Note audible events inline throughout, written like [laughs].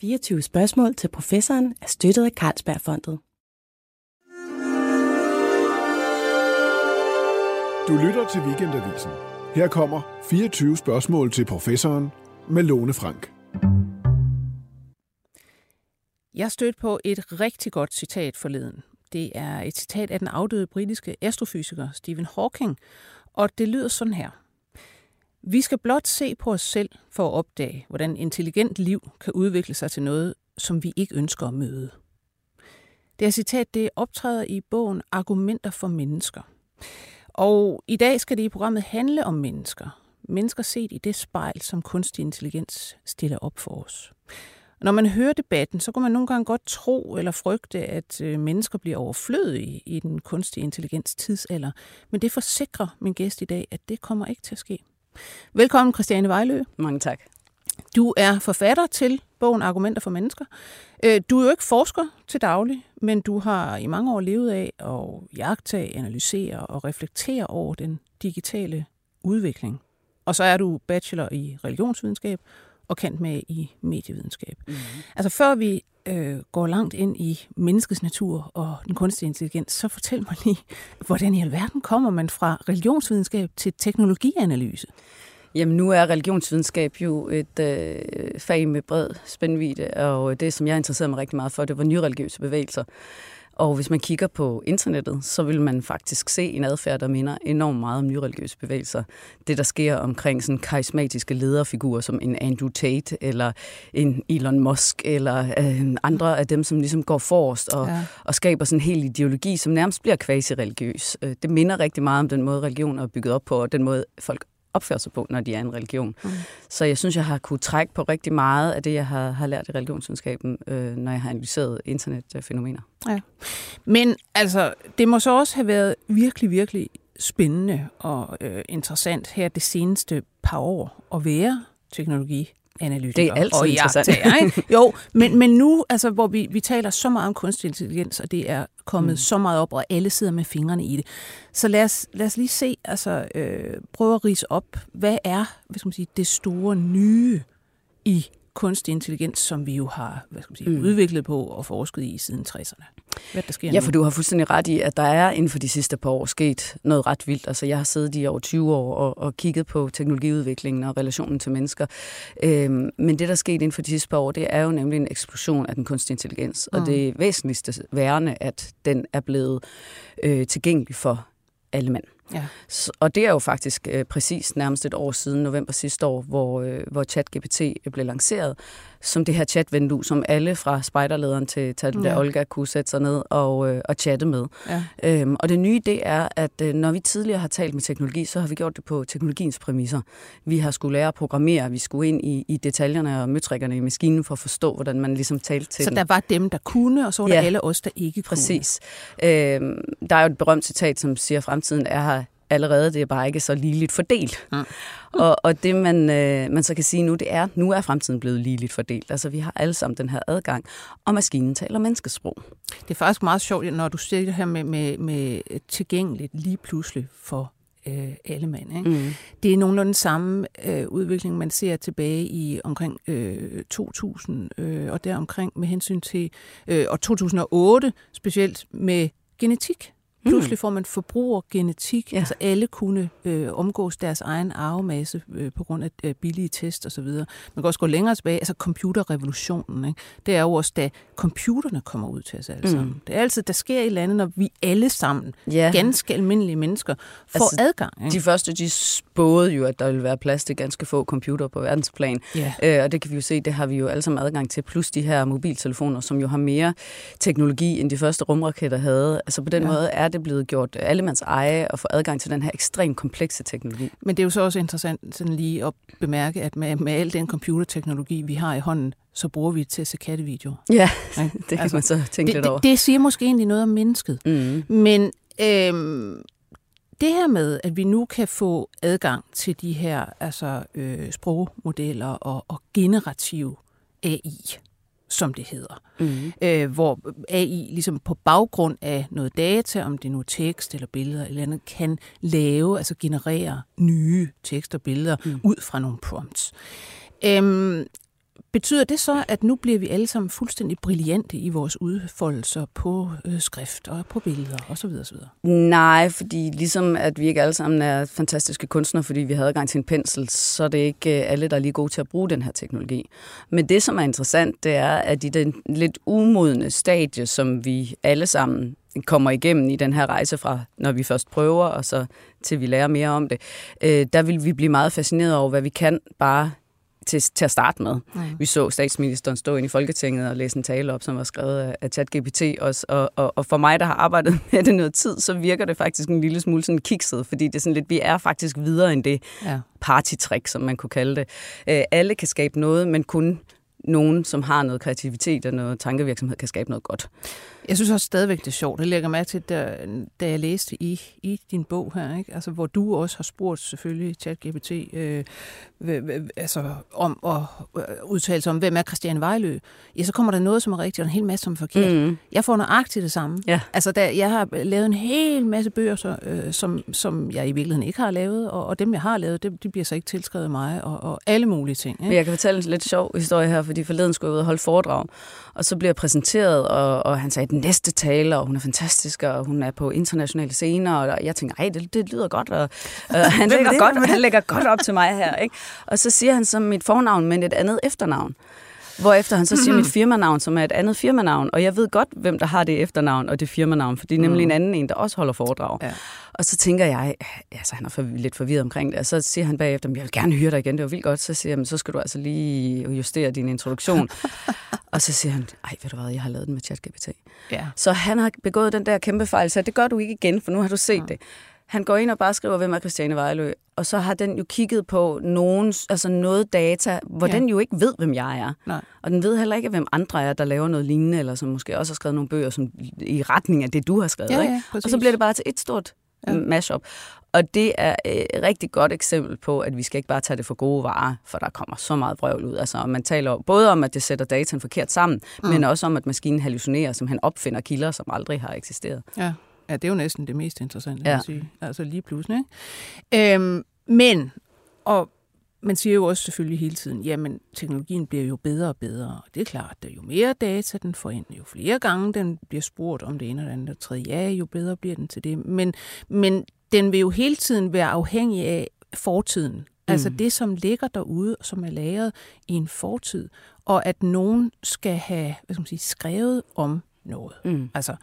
24 spørgsmål til professoren er støttet af Carlsbergfondet. Du lytter til Weekendavisen. Her kommer 24 spørgsmål til professoren med Lone Frank. Jeg stødte på et rigtig godt citat forleden. Det er et citat af den afdøde britiske astrofysiker Stephen Hawking, og det lyder sådan her. Vi skal blot se på os selv for at opdage, hvordan intelligent liv kan udvikle sig til noget, som vi ikke ønsker at møde. Det her citat det optræder i bogen Argumenter for mennesker. Og i dag skal det i programmet handle om mennesker. Mennesker set i det spejl, som kunstig intelligens stiller op for os. Når man hører debatten, så kan man nogle gange godt tro eller frygte, at øh, mennesker bliver overflødige i den kunstige intelligens tidsalder. Men det forsikrer min gæst i dag, at det kommer ikke til at ske. Velkommen, Christiane Vejlø. Mange tak. Du er forfatter til bogen Argumenter for Mennesker. Øh, du er jo ikke forsker til daglig, men du har i mange år levet af at jagtage, analysere og reflektere over den digitale udvikling. Og så er du bachelor i religionsvidenskab og kendt med i medievidenskab. Mm-hmm. Altså før vi øh, går langt ind i menneskets natur og den kunstige intelligens, så fortæl mig lige, hvordan i alverden kommer man fra religionsvidenskab til teknologianalyse? Jamen nu er religionsvidenskab jo et øh, fag med bred spændvidde, og det, som jeg interesserede mig rigtig meget for, det var nyreligiøse bevægelser. Og hvis man kigger på internettet, så vil man faktisk se en adfærd, der minder enormt meget om nyreligiøse bevægelser. Det, der sker omkring sådan karismatiske lederfigurer som en Andrew Tate eller en Elon Musk eller øh, andre af dem, som ligesom går forrest og, ja. og skaber sådan en hel ideologi, som nærmest bliver quasi-religiøs. Øh, det minder rigtig meget om den måde, religion er bygget op på, og den måde, folk opfører sig på, når de er en religion. Mm. Så jeg synes, jeg har kunne trække på rigtig meget af det, jeg har, har lært i religionsvidenskaben, øh, når jeg har analyseret internetfænomener. Ja. Men altså, det må så også have været virkelig, virkelig spændende og øh, interessant her det seneste par år at være teknologi analytiker. Det er altid og interessant. ikke? Jo, men, men nu, altså, hvor vi, vi taler så meget om kunstig intelligens, og det er kommet mm. så meget op, og alle sidder med fingrene i det. Så lad os, lad os lige se, altså øh, prøve at rise op, hvad er skal man sige, det store nye i kunstig intelligens, som vi jo har hvad skal man sige, mm. udviklet på og forsket i siden 60'erne. Hvad der sker ja, for du har fuldstændig ret i, at der er inden for de sidste par år sket noget ret vildt. Altså, jeg har siddet i over 20 år og, og kigget på teknologiudviklingen og relationen til mennesker. Øhm, men det, der er sket inden for de sidste par år, det er jo nemlig en eksplosion af den kunstige intelligens. Mm. Og det væsentligste værende, at den er blevet øh, tilgængelig for alle mænd. Ja. Og det er jo faktisk øh, præcis nærmest et år siden, november sidste år, hvor, øh, hvor ChatGPT blev lanceret som det her chatvindue, som alle fra spejderlederen til, til ja. Olga kunne sætte sig ned og, øh, og chatte med. Ja. Øhm, og det nye, det er, at øh, når vi tidligere har talt med teknologi, så har vi gjort det på teknologiens præmisser. Vi har skulle lære at programmere, vi skulle ind i, i detaljerne og møtrikkerne i maskinen for at forstå, hvordan man ligesom talte til Så den. der var dem, der kunne, og så var ja. der alle os, der ikke kunne. Præcis. Øhm, der er jo et berømt citat, som siger, at fremtiden er her allerede. Det er bare ikke så ligeligt fordelt. Ja. [laughs] Og, og det, man, øh, man så kan sige nu, det er, nu er fremtiden blevet ligeligt fordelt. Altså, vi har alle sammen den her adgang, og maskinen taler menneskesprog. Det er faktisk meget sjovt, når du siger det her med, med, med tilgængeligt lige pludselig for øh, alle mand. Ikke? Mm. Det er nogenlunde den samme øh, udvikling, man ser tilbage i omkring øh, 2000 øh, og deromkring med hensyn til, øh, og 2008 specielt med genetik. Pludselig får man forbrugergenetik, ja. altså alle kunne øh, omgås deres egen arvemasse øh, på grund af øh, billige test osv. Man kan også gå længere tilbage, altså computerrevolutionen. Ikke? Det er jo også, da computerne kommer ud til os alle mm. sammen. Det er altid, der sker et eller andet, når vi alle sammen, ja. ganske almindelige mennesker, får altså, adgang. Ikke? De første, de spåede jo, at der ville være plads til ganske få computer på verdensplan. Ja. Øh, og det kan vi jo se, det har vi jo alle sammen adgang til, plus de her mobiltelefoner, som jo har mere teknologi, end de første rumraketter havde. Altså på den ja. måde er det blevet gjort allemands eje og få adgang til den her ekstremt komplekse teknologi. Men det er jo så også interessant sådan lige at bemærke, at med, med al den computerteknologi, vi har i hånden, så bruger vi det til at se kattevideoer. Ja, [laughs] [laughs] det kan altså, man så tænke det, lidt over. Det, det siger måske egentlig noget om mennesket. Mm. Men øhm, det her med, at vi nu kan få adgang til de her altså, øh, sprogmodeller og, og generativ AI, som det hedder. Mm. Øh, hvor AI ligesom på baggrund af noget data, om det nu er tekst eller billeder eller andet, kan lave, altså generere nye tekster og billeder mm. ud fra nogle prompts. Øhm, betyder det så, at nu bliver vi alle sammen fuldstændig brillante i vores udfoldelser på øh, skrift og på billeder osv. osv.? Nej, fordi ligesom at vi ikke alle sammen er fantastiske kunstnere, fordi vi har adgang til en pensel, så er det ikke øh, alle, der er lige gode til at bruge den her teknologi. Men det, som er interessant, det er, at i den lidt umodne stadie, som vi alle sammen kommer igennem i den her rejse fra, når vi først prøver, og så til vi lærer mere om det, øh, der vil vi blive meget fascineret over, hvad vi kan bare til, til at starte med. Mm. Vi så statsministeren stå ind i Folketinget og læse en tale op, som var skrevet af, af ChatGPT også, og, og, og for mig, der har arbejdet [laughs] med det noget tid, så virker det faktisk en lille smule sådan kikset, fordi det er sådan lidt, vi er faktisk videre end det ja. partytrick, som man kunne kalde det. Øh, alle kan skabe noget, men kun nogen, som har noget kreativitet og noget tankevirksomhed, kan skabe noget godt. Jeg synes også stadigvæk, det er sjovt. Det lægger mig til, da, da jeg læste i, i din bog her, ikke? Altså, hvor du også har spurgt selvfølgelig ChatGPT øh, altså, om at øh, udtale sig om, hvem er Christian Vejlø. Ja, så kommer der noget, som er rigtigt, og en hel masse, som er forkert. Mm. Jeg får nøjagtigt det samme. Ja. Altså, da, jeg har lavet en hel masse bøger, så, øh, som, som jeg i virkeligheden ikke har lavet, og, og dem, jeg har lavet, det, de bliver så ikke tilskrevet mig, og, og alle mulige ting. Ikke? Men jeg kan fortælle en lidt sjov historie her, fordi forleden skulle jeg ud og holde foredrag, og så bliver jeg præsenteret, og, og han sagde, den næste taler, og hun er fantastisk, og hun er på internationale scener, og jeg tænker, ej, det, det lyder godt, og [laughs] uh, han, lægger godt, han lægger godt op til mig her. Ikke? Og så siger han så mit fornavn, men et andet efternavn. Hvorefter han så siger mit firmanavn, som er et andet firmanavn. Og jeg ved godt, hvem der har det efternavn og det firmanavn, for det er nemlig mm. en anden en, der også holder foredrag. Ja. Og så tænker jeg, altså han er for, lidt forvirret omkring det, og så siger han bagefter, jeg vil gerne høre dig igen, det var vildt godt. Så siger han, så skal du altså lige justere din introduktion. [laughs] og så siger han, ej, ved du hvad, jeg har lavet den med ChatGPT. Ja. Så han har begået den der kæmpe fejl, så det gør du ikke igen, for nu har du set ja. det. Han går ind og bare skriver, hvem er Christiane Vejlø, og så har den jo kigget på nogen, altså noget data, hvor ja. den jo ikke ved, hvem jeg er. Nej. Og den ved heller ikke, hvem andre er, der laver noget lignende, eller som måske også har skrevet nogle bøger som, i retning af det, du har skrevet. Ja, ikke? Ja, og så bliver det bare til et stort ja. mashup. Og det er et rigtig godt eksempel på, at vi skal ikke bare tage det for gode varer, for der kommer så meget vrøvl ud. Altså, man taler både om, at det sætter dataen forkert sammen, mm. men også om, at maskinen hallucinerer, som han opfinder kilder, som aldrig har eksisteret. Ja. Ja, det er jo næsten det mest interessante, ja. at sige. Altså lige pludselig. Ikke? Øhm, men, og man siger jo også selvfølgelig hele tiden, jamen teknologien bliver jo bedre og bedre. Det er klart, at jo mere data den får ind, jo flere gange den bliver spurgt om det ene eller andet og tredje, ja, jo bedre bliver den til det. Men, men den vil jo hele tiden være afhængig af fortiden. Altså mm. Altså det, som ligger derude, som er lagret i en fortid, og at nogen skal have hvad skal man sige, skrevet om noget. Mm. Altså,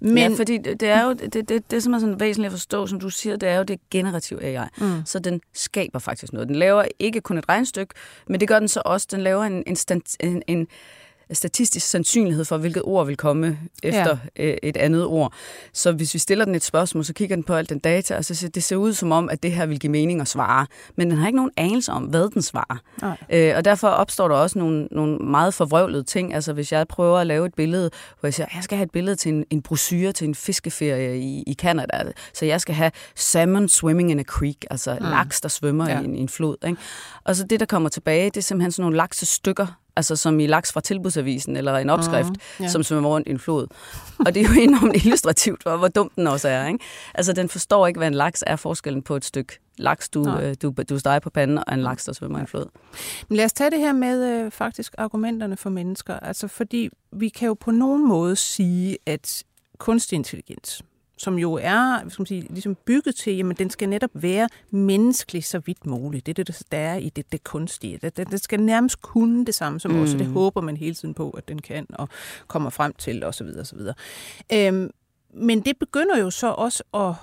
men, ja, fordi det er jo det, det, det, som er sådan væsentligt at forstå, som du siger, det er jo det generativ AI. Mm. Så den skaber faktisk noget. Den laver ikke kun et regnstykke, men det gør den så også. Den laver en, en, en, en statistisk sandsynlighed for, hvilket ord vil komme efter ja. Øh, et andet ord. Så hvis vi stiller den et spørgsmål, så kigger den på alt den data, og så ser det ser ud som om, at det her vil give mening at svare. Men den har ikke nogen anelse om, hvad den svarer. Øh, og derfor opstår der også nogle, nogle meget forvrøvlede ting. Altså hvis jeg prøver at lave et billede, hvor jeg siger, jeg skal have et billede til en, en brochure til en fiskeferie i, i Canada. Så jeg skal have salmon swimming in a creek, altså mm. laks, der svømmer ja. i, en, i en flod. Ikke? Og så det, der kommer tilbage, det er simpelthen sådan nogle laksestykker, altså som i laks fra tilbudsavisen, eller en opskrift, uh-huh, yeah. som svømmer rundt i en flod. Og det er jo [laughs] enormt illustrativt for, hvor dum den også er. Ikke? Altså, den forstår ikke, hvad en laks er forskellen på et stykke laks, du, øh, du, du steger på panden, og en laks, der svømmer i en flod. Men lad os tage det her med øh, faktisk argumenterne for mennesker. Altså, fordi vi kan jo på nogen måde sige, at kunstig intelligens, som jo er skal man sige, ligesom bygget til, jamen den skal netop være menneskelig så vidt muligt. Det er det, der er i det, det kunstige. Det, det, det skal nærmest kunne det samme som mm. os, og det håber man hele tiden på, at den kan og kommer frem til osv. osv. Øhm, men det begynder jo så også at,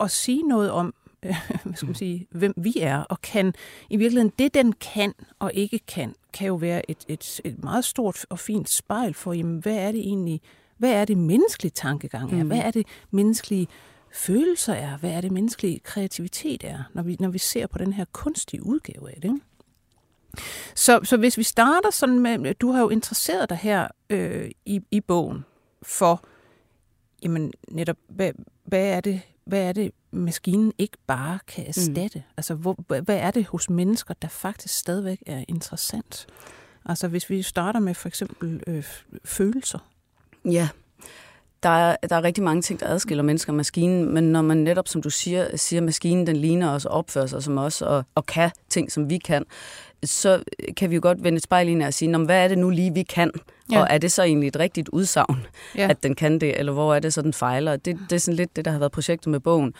at sige noget om, [laughs] hvad skal man sige, hvem vi er, og kan i virkeligheden det, den kan og ikke kan, kan jo være et, et, et meget stort og fint spejl for, jamen, hvad er det egentlig, hvad er det menneskelige tankegang er? Mm. Hvad er det menneskelige følelser er? Hvad er det menneskelige kreativitet er, når vi, når vi ser på den her kunstige udgave af det? Så, så hvis vi starter sådan med, du har jo interesseret dig her øh, i, i bogen for, jamen netop, hvad, hvad er det, hvad er det, maskinen ikke bare kan mm. erstatte? Mm. Altså, hvor, hvad er det hos mennesker, der faktisk stadigvæk er interessant? Altså, hvis vi starter med for eksempel øh, følelser. Ja, der er, der er rigtig mange ting, der adskiller mennesker og maskinen, men når man netop, som du siger, siger maskinen den ligner os og opfører sig som os og, og kan ting, som vi kan, så kan vi jo godt vende et spejl ind og sige, hvad er det nu lige, vi kan? Ja. Og er det så egentlig et rigtigt udsagn, ja. at den kan det, eller hvor er det så, den fejler? Det, det er sådan lidt det, der har været projektet med bogen.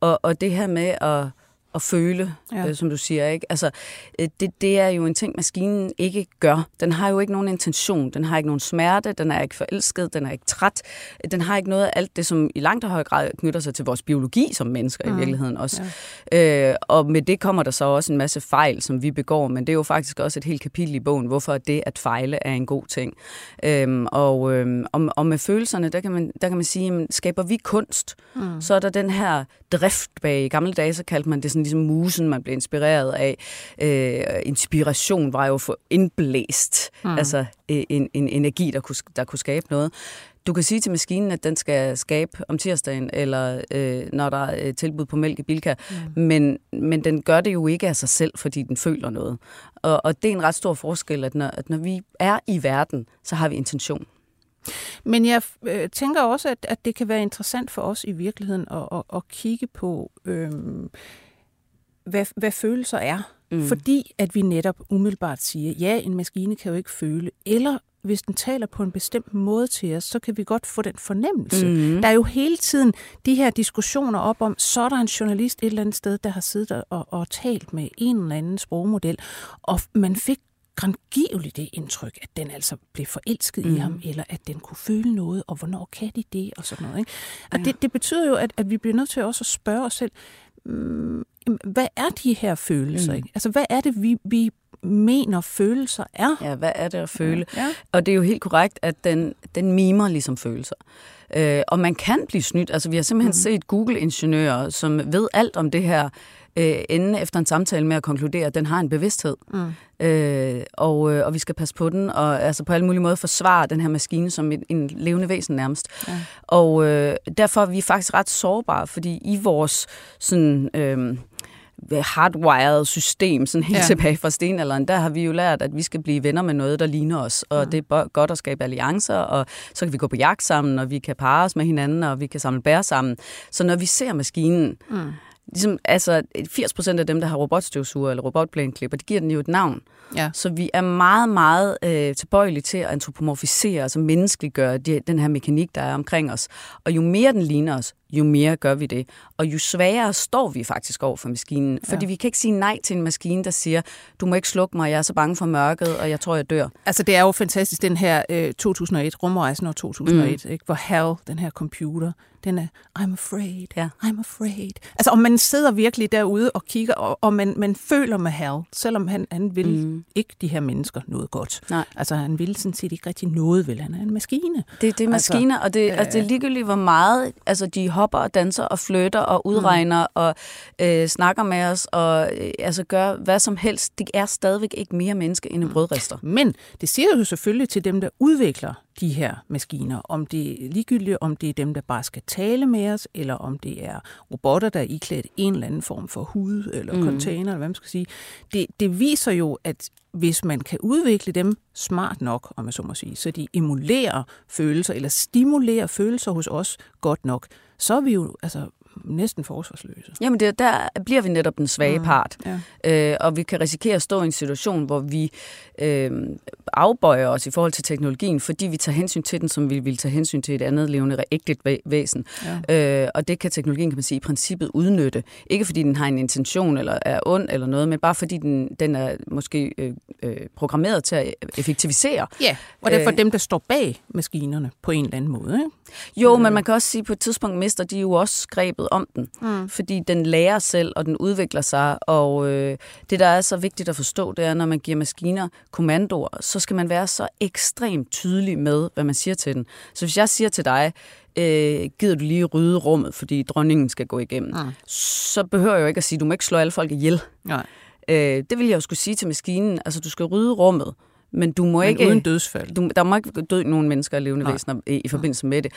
Og, og det her med at at føle, ja. øh, som du siger. ikke. Altså, øh, det, det er jo en ting, maskinen ikke gør. Den har jo ikke nogen intention. Den har ikke nogen smerte. Den er ikke forelsket. Den er ikke træt. Den har ikke noget af alt det, som i langt høj grad knytter sig til vores biologi som mennesker mm. i virkeligheden også. Ja. Øh, og med det kommer der så også en masse fejl, som vi begår. Men det er jo faktisk også et helt kapitel i bogen, hvorfor det at fejle er en god ting. Øhm, og, øhm, og, og med følelserne, der kan man, der kan man sige, jamen, skaber vi kunst, mm. så er der den her drift bag. I gamle dage, så kaldte man det sådan sådan ligesom musen, man blev inspireret af. Øh, inspiration var jo for indblæst, mm. altså øh, en, en energi, der kunne, der kunne skabe noget. Du kan sige til maskinen, at den skal skabe om tirsdagen, eller øh, når der er tilbud på mælk i Bilka, mm. men, men den gør det jo ikke af sig selv, fordi den føler noget. Og, og det er en ret stor forskel, at når, at når vi er i verden, så har vi intention. Men jeg øh, tænker også, at, at det kan være interessant for os i virkeligheden at, at, at kigge på, øh, hvad, hvad følelser er. Mm. Fordi at vi netop umiddelbart siger, ja, en maskine kan jo ikke føle, eller hvis den taler på en bestemt måde til os, så kan vi godt få den fornemmelse. Mm. Der er jo hele tiden de her diskussioner op om, så er der en journalist et eller andet sted, der har siddet og, og talt med en eller anden sprogmodel, og man fik grangiveligt det indtryk, at den altså blev forelsket mm. i ham, eller at den kunne føle noget, og hvornår kan de det, og sådan noget. Ikke? Og ja. det, det betyder jo, at, at vi bliver nødt til også at spørge os selv, hvad er de her følelser? Mm. Ikke? Altså, hvad er det, vi, vi mener følelser er? Ja, hvad er det at føle? Ja. Og det er jo helt korrekt, at den, den mimer ligesom følelser. Øh, og man kan blive snydt. Altså, vi har simpelthen mm. set Google-ingeniører, som ved alt om det her, øh, inden efter en samtale med at konkludere, at den har en bevidsthed. Mm. Øh, og, øh, og vi skal passe på den, og altså på alle mulige måder forsvare den her maskine som en, en levende væsen nærmest. Ja. Og øh, derfor er vi faktisk ret sårbare, fordi i vores sådan... Øh, hardwired system, sådan helt ja. tilbage fra stenalderen, der har vi jo lært, at vi skal blive venner med noget, der ligner os. Og ja. det er godt at skabe alliancer, og så kan vi gå på jagt sammen, og vi kan parre os med hinanden, og vi kan samle bær sammen. Så når vi ser maskinen, mm ligesom, altså 80 procent af dem, der har robotstøvsuger eller robotplæneklipper, de giver den jo et navn. Ja. Så vi er meget, meget øh, tilbøjelige til at antropomorfisere, altså menneskeliggøre de, den her mekanik, der er omkring os. Og jo mere den ligner os, jo mere gør vi det. Og jo sværere står vi faktisk over for maskinen. Ja. Fordi vi kan ikke sige nej til en maskine, der siger, du må ikke slukke mig, jeg er så bange for mørket, og jeg tror, jeg dør. Altså det er jo fantastisk, den her øh, 2001, rumrejsen år 2001, mm. ikke? hvor HAL, den her computer, den er, I'm afraid, ja. I'm afraid. Altså, om man sidder virkelig derude og kigger, og, og man, man føler med Hal, selvom han, han vil mm. ikke de her mennesker noget godt. Nej. Altså, han vil sådan set ikke rigtig noget, vil han er en maskine. Det, det er altså, maskiner, og det, øh, altså, det er ligegyldigt, hvor meget altså, de hopper og danser og flytter og udregner mm. og øh, snakker med os og øh, altså, gør hvad som helst. Det er stadigvæk ikke mere menneske end en mm. brødrester. Men det siger jo selvfølgelig til dem, der udvikler de her maskiner. Om det er ligegyldigt, om det er dem, der bare skal tale med os, eller om det er robotter, der er iklædt en eller anden form for hud eller mm. container, eller hvad man skal sige. Det, det viser jo, at hvis man kan udvikle dem smart nok, om man så må sige, så de emulerer følelser, eller stimulerer følelser hos os godt nok, så er vi jo altså næsten forsvarsløse. Jamen, det, der bliver vi netop den svage mm, part. Ja. Øh, og vi kan risikere at stå i en situation, hvor vi øh, afbøjer os i forhold til teknologien, fordi vi tager hensyn til den, som vi vil tage hensyn til et andet levende, ægteligt væsen. Ja. Øh, og det kan teknologien, kan man sige, i princippet udnytte. Ikke fordi den har en intention eller er ond eller noget, men bare fordi den, den er måske øh, øh, programmeret til at effektivisere. Ja, og det er for øh, dem, der står bag maskinerne på en eller anden måde. Ikke? Jo, øh. men man kan også sige, at på et tidspunkt mister de jo også grebet om den, mm. fordi den lærer selv, og den udvikler sig, og øh, det, der er så vigtigt at forstå, det er, når man giver maskiner kommandoer, så skal man være så ekstremt tydelig med, hvad man siger til den. Så hvis jeg siger til dig, øh, gider du lige rydde rummet, fordi dronningen skal gå igennem, mm. så behøver jeg jo ikke at sige, du må ikke slå alle folk ihjel. Nej. Øh, det vil jeg jo skulle sige til maskinen, altså du skal rydde rummet, men du må men ikke... uden dødsfald. Du, der må ikke dø nogen mennesker og levende væsener i, i forbindelse med det.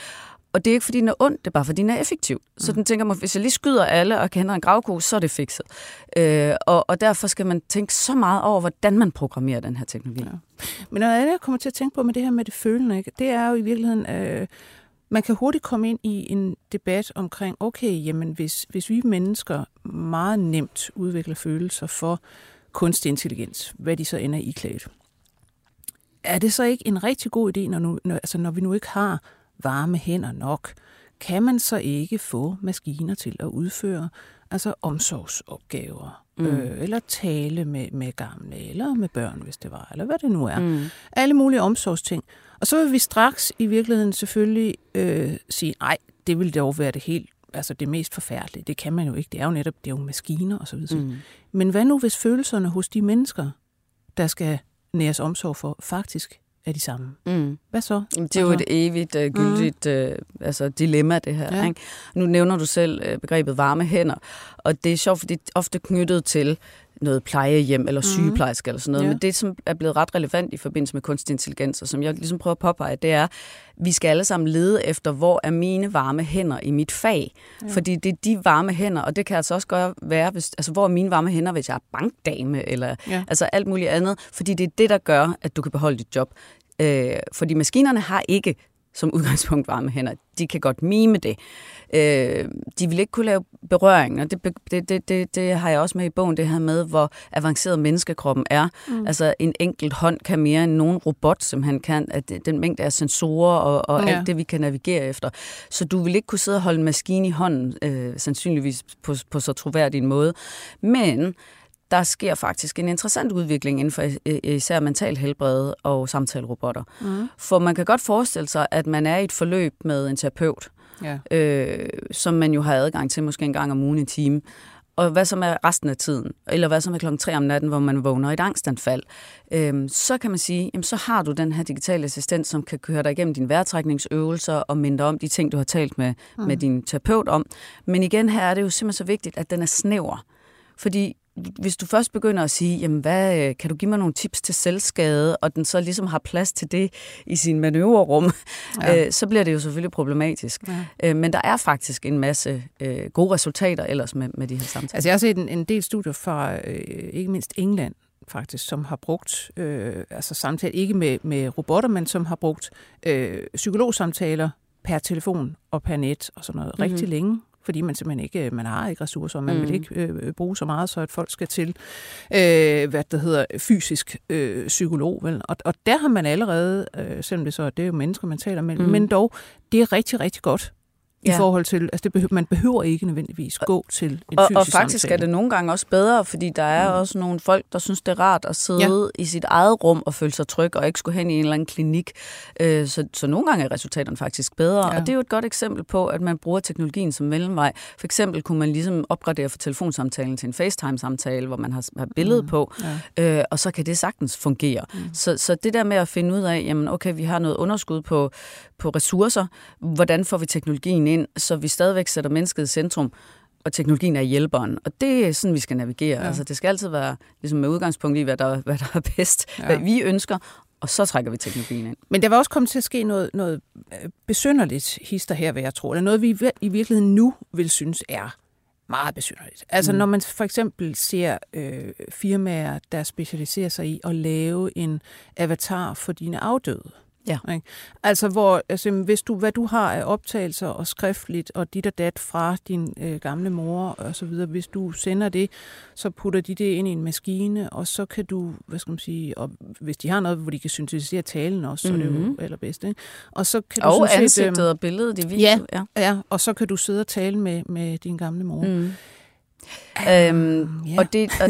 Og det er ikke, fordi den er ond, det er bare, fordi den er effektiv. Så mm. den tænker mig, hvis jeg lige skyder alle og kender en gravko, så er det fikset. Øh, og, og derfor skal man tænke så meget over, hvordan man programmerer den her teknologi. Ja. Men noget andet, jeg kommer til at tænke på med det her med det følende, ikke? det er jo i virkeligheden... Øh, man kan hurtigt komme ind i en debat omkring, okay, jamen hvis, hvis vi mennesker meget nemt udvikler følelser for kunstig intelligens, hvad de så ender i klædt, er det så ikke en rigtig god idé, når, nu, når, altså når vi nu ikke har varme hænder nok, kan man så ikke få maskiner til at udføre altså omsorgsopgaver, mm. øh, eller tale med, med gamle, eller med børn, hvis det var, eller hvad det nu er. Mm. Alle mulige omsorgsting. Og så vil vi straks i virkeligheden selvfølgelig øh, sige, nej, det vil dog være det helt altså det mest forfærdelige. Det kan man jo ikke. Det er jo netop det er jo maskiner og så videre. Mm. Men hvad nu, hvis følelserne hos de mennesker, der skal næres omsorg for, faktisk er de samme. Mm. Hvad så? Det er jo et evigt uh, gyldigt mm. uh, altså, dilemma, det her. Ja. Ikke? Nu nævner du selv uh, begrebet varme hænder, og det er sjovt, fordi det er ofte knyttet til noget plejehjem eller mhm. sygeplejerske eller sådan noget. Ja. Men det, som er blevet ret relevant i forbindelse med kunstig intelligens, og som jeg ligesom prøver at påpege, det er, vi skal alle sammen lede efter, hvor er mine varme hænder i mit fag. Ja. Fordi det er de varme hænder, og det kan altså også gøre være, hvis, altså hvor er mine varme hænder, hvis jeg er bankdame, eller ja. altså alt muligt andet. Fordi det er det, der gør, at du kan beholde dit job. Øh, fordi maskinerne har ikke som udgangspunkt varme hænder. De kan godt mime det. Øh, de vil ikke kunne lave berøring, og det, det, det, det, det har jeg også med i bogen, det her med, hvor avanceret menneskekroppen er. Mm. Altså en enkelt hånd kan mere end nogen robot, som han kan, at den mængde af sensorer og, og ja. alt det, vi kan navigere efter. Så du vil ikke kunne sidde og holde en maskine i hånden, øh, sandsynligvis på, på så troværdig en måde. Men der sker faktisk en interessant udvikling inden for især mental helbred og samtalerobotter. Mm. For man kan godt forestille sig, at man er i et forløb med en terapeut, ja. øh, som man jo har adgang til måske en gang om ugen en time. Og hvad som er resten af tiden, eller hvad som er klokken 3 om natten, hvor man vågner i et angstanfald, øh, så kan man sige, jamen, så har du den her digitale assistent, som kan køre dig igennem dine vejrtrækningsøvelser og minde om de ting, du har talt med, mm. med din terapeut om. Men igen, her er det jo simpelthen så vigtigt, at den er snæver. Fordi hvis du først begynder at sige, jamen hvad, øh, kan du give mig nogle tips til selvskade, og den så ligesom har plads til det i sin manøvrerum, ja. øh, så bliver det jo selvfølgelig problematisk. Ja. Øh, men der er faktisk en masse øh, gode resultater ellers med, med de her samtaler. Altså jeg har set en, en del studier fra øh, ikke mindst England, faktisk, som har brugt øh, altså samtale, ikke med, med robotter, men som har brugt øh, psykologsamtaler per telefon og per net og sådan noget mm-hmm. rigtig længe fordi man simpelthen ikke man har ikke ressourcer, man mm. vil ikke øh, bruge så meget, så at folk skal til øh, hvad det hedder fysisk øh, psykolog. Vel? Og, og der har man allerede, øh, selvom det så det er jo mennesker, man taler med, mm. men dog, det er rigtig, rigtig godt ja. i forhold til, altså det behøver, man behøver ikke nødvendigvis gå til en og, fysisk Og faktisk samtale. er det nogle gange også bedre, fordi der er mm. også nogle folk, der synes, det er rart at sidde ja. i sit eget rum og føle sig tryg, og ikke skulle hen i en eller anden klinik. Øh, så, så nogle gange er resultaterne faktisk bedre, ja. og det er jo et godt eksempel på, at man bruger teknologien som mellemvej. For eksempel kunne man ligesom opgradere fra telefonsamtalen til en FaceTime-samtale, hvor man har, har billede mm. på, ja. øh, og så kan det sagtens fungere. Mm. Så, så det der med at finde ud af, jamen okay, vi har noget underskud på, på ressourcer, hvordan får vi teknologien ind, så vi stadigvæk sætter mennesket i centrum, og teknologien er hjælperen. Og det er sådan, vi skal navigere. Ja. Altså, det skal altid være ligesom med udgangspunkt i, hvad der, hvad der er bedst, ja. hvad vi ønsker, og så trækker vi teknologien ind. Men der vil også komme til at ske noget, noget øh, besynderligt hister her, hvad jeg tror. Det er noget, vi i virkeligheden nu vil synes er meget besynderligt. Altså mm. når man for eksempel ser øh, firmaer, der specialiserer sig i at lave en avatar for dine afdøde. Ja. Ikke? Altså, hvor, altså, hvis du, hvad du har af optagelser og skriftligt, og dit og dat fra din øh, gamle mor og så videre, hvis du sender det, så putter de det ind i en maskine, og så kan du, hvad skal man sige, og hvis de har noget, hvor de kan syntetisere talen også, så mm-hmm. er det jo mhm. allerbedst. Ikke? Og, så kan du og sådan ansigtet set, øh, og billedet i video. Ja, ja. ja, og så kan du sidde og tale med, med din gamle mor. Mm. Øhm, yeah. og, det, og,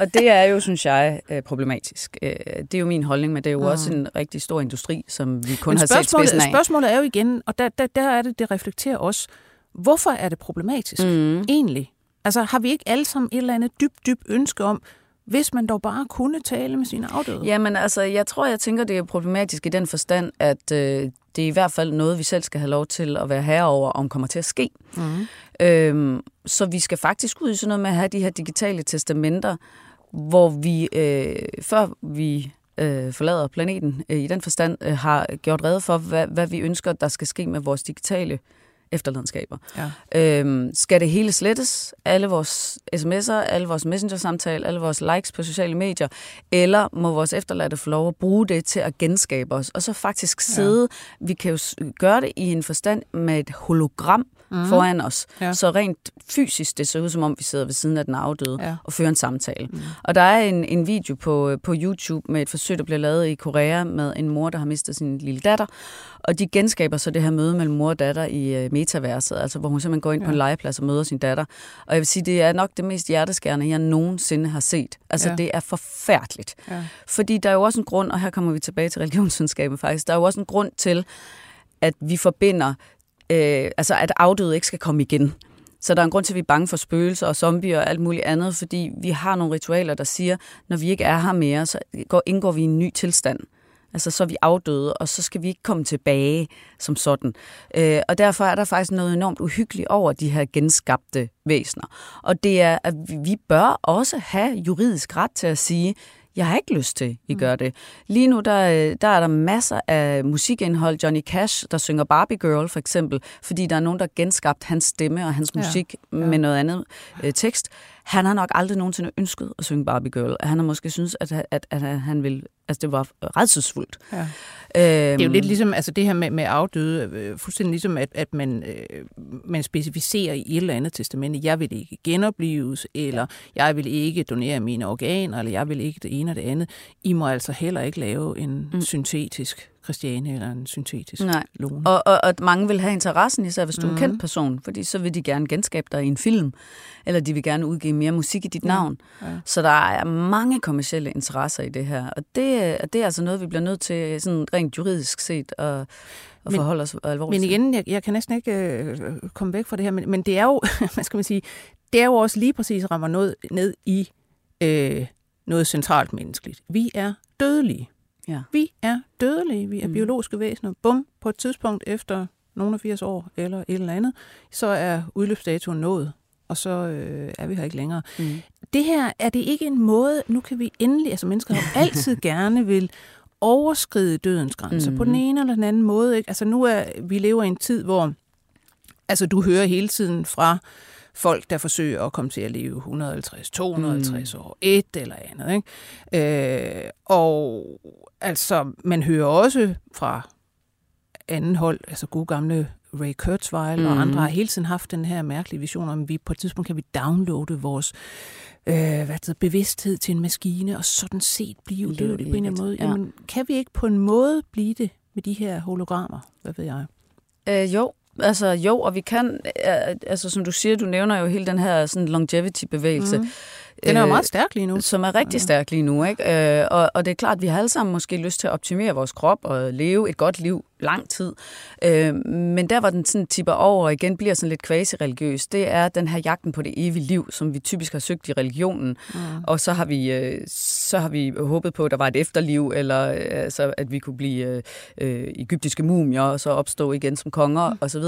og det er jo, synes jeg, øh, problematisk. Øh, det er jo min holdning, men det er jo mm. også en rigtig stor industri, som vi kun men har set spidsen af. Spørgsmålet er jo igen, og der, der, der er det, det reflekterer også, hvorfor er det problematisk mm. egentlig? Altså har vi ikke alle sammen et eller andet dybt, dybt ønske om, hvis man dog bare kunne tale med sine afdøde? Jamen altså, jeg tror, jeg tænker, det er problematisk i den forstand, at øh, det er i hvert fald noget, vi selv skal have lov til at være herre over, om kommer til at ske. Mm. Øhm, så vi skal faktisk ud i sådan noget med at have de her digitale testamenter, hvor vi, øh, før vi øh, forlader planeten, øh, i den forstand øh, har gjort redde for, hvad, hvad vi ønsker, der skal ske med vores digitale efterladenskaber. Ja. Øhm, skal det hele slettes? Alle vores sms'er, alle vores messenger-samtaler, alle vores likes på sociale medier? Eller må vores efterladte få lov at bruge det til at genskabe os? Og så faktisk sidde, ja. vi kan jo gøre det i en forstand med et hologram, mm. foran os. Ja. Så rent fysisk, det ser ud som om, vi sidder ved siden af den afdøde ja. og fører en samtale. Mm. Og der er en, en video på, på YouTube med et forsøg, der bliver lavet i Korea med en mor, der har mistet sin lille datter. Og de genskaber så det her møde mellem mor og datter i uh, metaverset, altså hvor hun simpelthen går ind ja. på en legeplads og møder sin datter. Og jeg vil sige, det er nok det mest hjerteskærende, jeg nogensinde har set. Altså ja. det er forfærdeligt. Ja. Fordi der er jo også en grund, og her kommer vi tilbage til religionsvidenskaben faktisk, der er jo også en grund til, at vi forbinder øh, altså at afdøde ikke skal komme igen. Så der er en grund til, at vi er bange for spøgelser og zombier og alt muligt andet, fordi vi har nogle ritualer, der siger, når vi ikke er her mere, så går, indgår vi i en ny tilstand. Altså så er vi afdøde, og så skal vi ikke komme tilbage som sådan. Øh, og derfor er der faktisk noget enormt uhyggeligt over de her genskabte væsener. Og det er, at vi bør også have juridisk ret til at sige, jeg har ikke lyst til, at I mm. gør det. Lige nu der, der er der masser af musikindhold. Johnny Cash, der synger Barbie Girl for eksempel, fordi der er nogen, der genskabt hans stemme og hans musik ja. Ja. med noget andet øh, tekst. Han har nok aldrig nogensinde ønsket at synge Barbie Girl. Han har måske synes, at, at, at han vil, altså det var redselsfuldt. Ja. Øhm, det er jo lidt ligesom altså det her med, med afdøde, øh, fuldstændig ligesom, at, at man, øh, man specificerer i et eller andet testamente, jeg vil ikke genopleves, eller jeg vil ikke donere mine organer, eller jeg vil ikke det ene og det andet. I må altså heller ikke lave en mm. syntetisk Christiane eller en syntetisk Nej. Lone. Og, og, og mange vil have interessen, især hvis du mm. er en kendt mhm. person, fordi så vil de gerne genskabe dig i en film, eller de vil gerne udgive mere musik i dit ja. navn. Ja. Så der er mange kommersielle interesser i det her, og det, det er altså noget, vi bliver nødt til sådan rent juridisk set at, at forholde os alvorligt Men igen, jeg, jeg kan næsten ikke øh, komme væk fra det her, men, men det er jo, [laughs] hvad skal man sige, det er jo også lige præcis rammer noget ned i øh, noget centralt menneskeligt. Vi er dødelige. Ja. Vi er dødelige, vi er mm. biologiske væsener. Bum, på et tidspunkt efter nogle af 80 år eller et eller andet, så er udløbsdatoen nået, og så øh, er vi her ikke længere. Mm. Det her, er det ikke en måde, nu kan vi endelig, altså mennesker har [laughs] altid gerne vil overskride dødens grænser mm. på den ene eller den anden måde. Ikke? Altså nu er, vi lever i en tid, hvor altså, du hører hele tiden fra folk, der forsøger at komme til at leve 150, 250 mm. år, et eller andet. Ikke? Øh, og altså, man hører også fra anden hold, altså gode gamle Ray Kurzweil mm. og andre har hele tiden haft den her mærkelige vision om, at vi på et tidspunkt kan vi downloade vores øh, hvad det, bevidsthed til en maskine, og sådan set blive udødelige på en eller anden måde. Ja. Jamen, kan vi ikke på en måde blive det med de her hologrammer? Hvad ved jeg? Øh, jo, Altså jo, og vi kan, altså som du siger, du nævner jo hele den her sådan longevity-bevægelse. Mm. Den er jo meget stærk lige nu. Som er rigtig stærk lige nu. Ikke? Øh, og, og det er klart, at vi har alle sammen måske lyst til at optimere vores krop og leve et godt liv lang tid. Øh, men der, hvor den sådan tipper over og igen bliver sådan lidt quasi-religiøs, det er den her jagten på det evige liv, som vi typisk har søgt i religionen. Mm. Og så har, vi, øh, så har vi håbet på, at der var et efterliv, eller altså, at vi kunne blive øh, egyptiske mumier, og så opstå igen som konger mm. osv.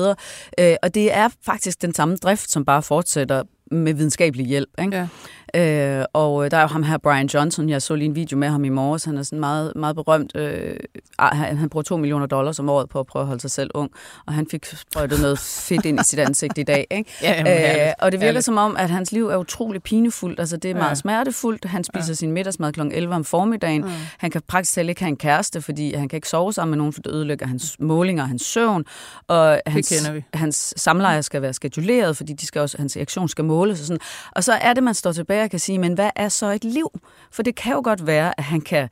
Øh, og det er faktisk den samme drift, som bare fortsætter med videnskabelig hjælp. Ikke? Ja. Øh, og der er jo ham her, Brian Johnson, jeg så lige en video med ham i morges, han er sådan meget, meget berømt. Øh, han, han bruger to millioner dollars om året på at prøve at holde sig selv ung, og han fik sprøjtet noget fedt ind i sit ansigt i dag. Ikke? [laughs] Ja, jamen, øh, og det virker herligt. som om, at hans liv er utrolig pinefuldt, altså det er meget ja. smertefuldt. Han spiser ja. sin middagsmad kl. 11 om formiddagen. Ja. Han kan praktisk talt ikke have en kæreste, fordi han kan ikke sove sammen med nogen, for det ødelægger hans målinger, hans søvn, og hans, hans samleje skal være skeduleret, fordi de skal også, hans reaktion skal måles. Og, sådan. og så er det, man står tilbage og kan sige, men hvad er så et liv? For det kan jo godt være, at han kan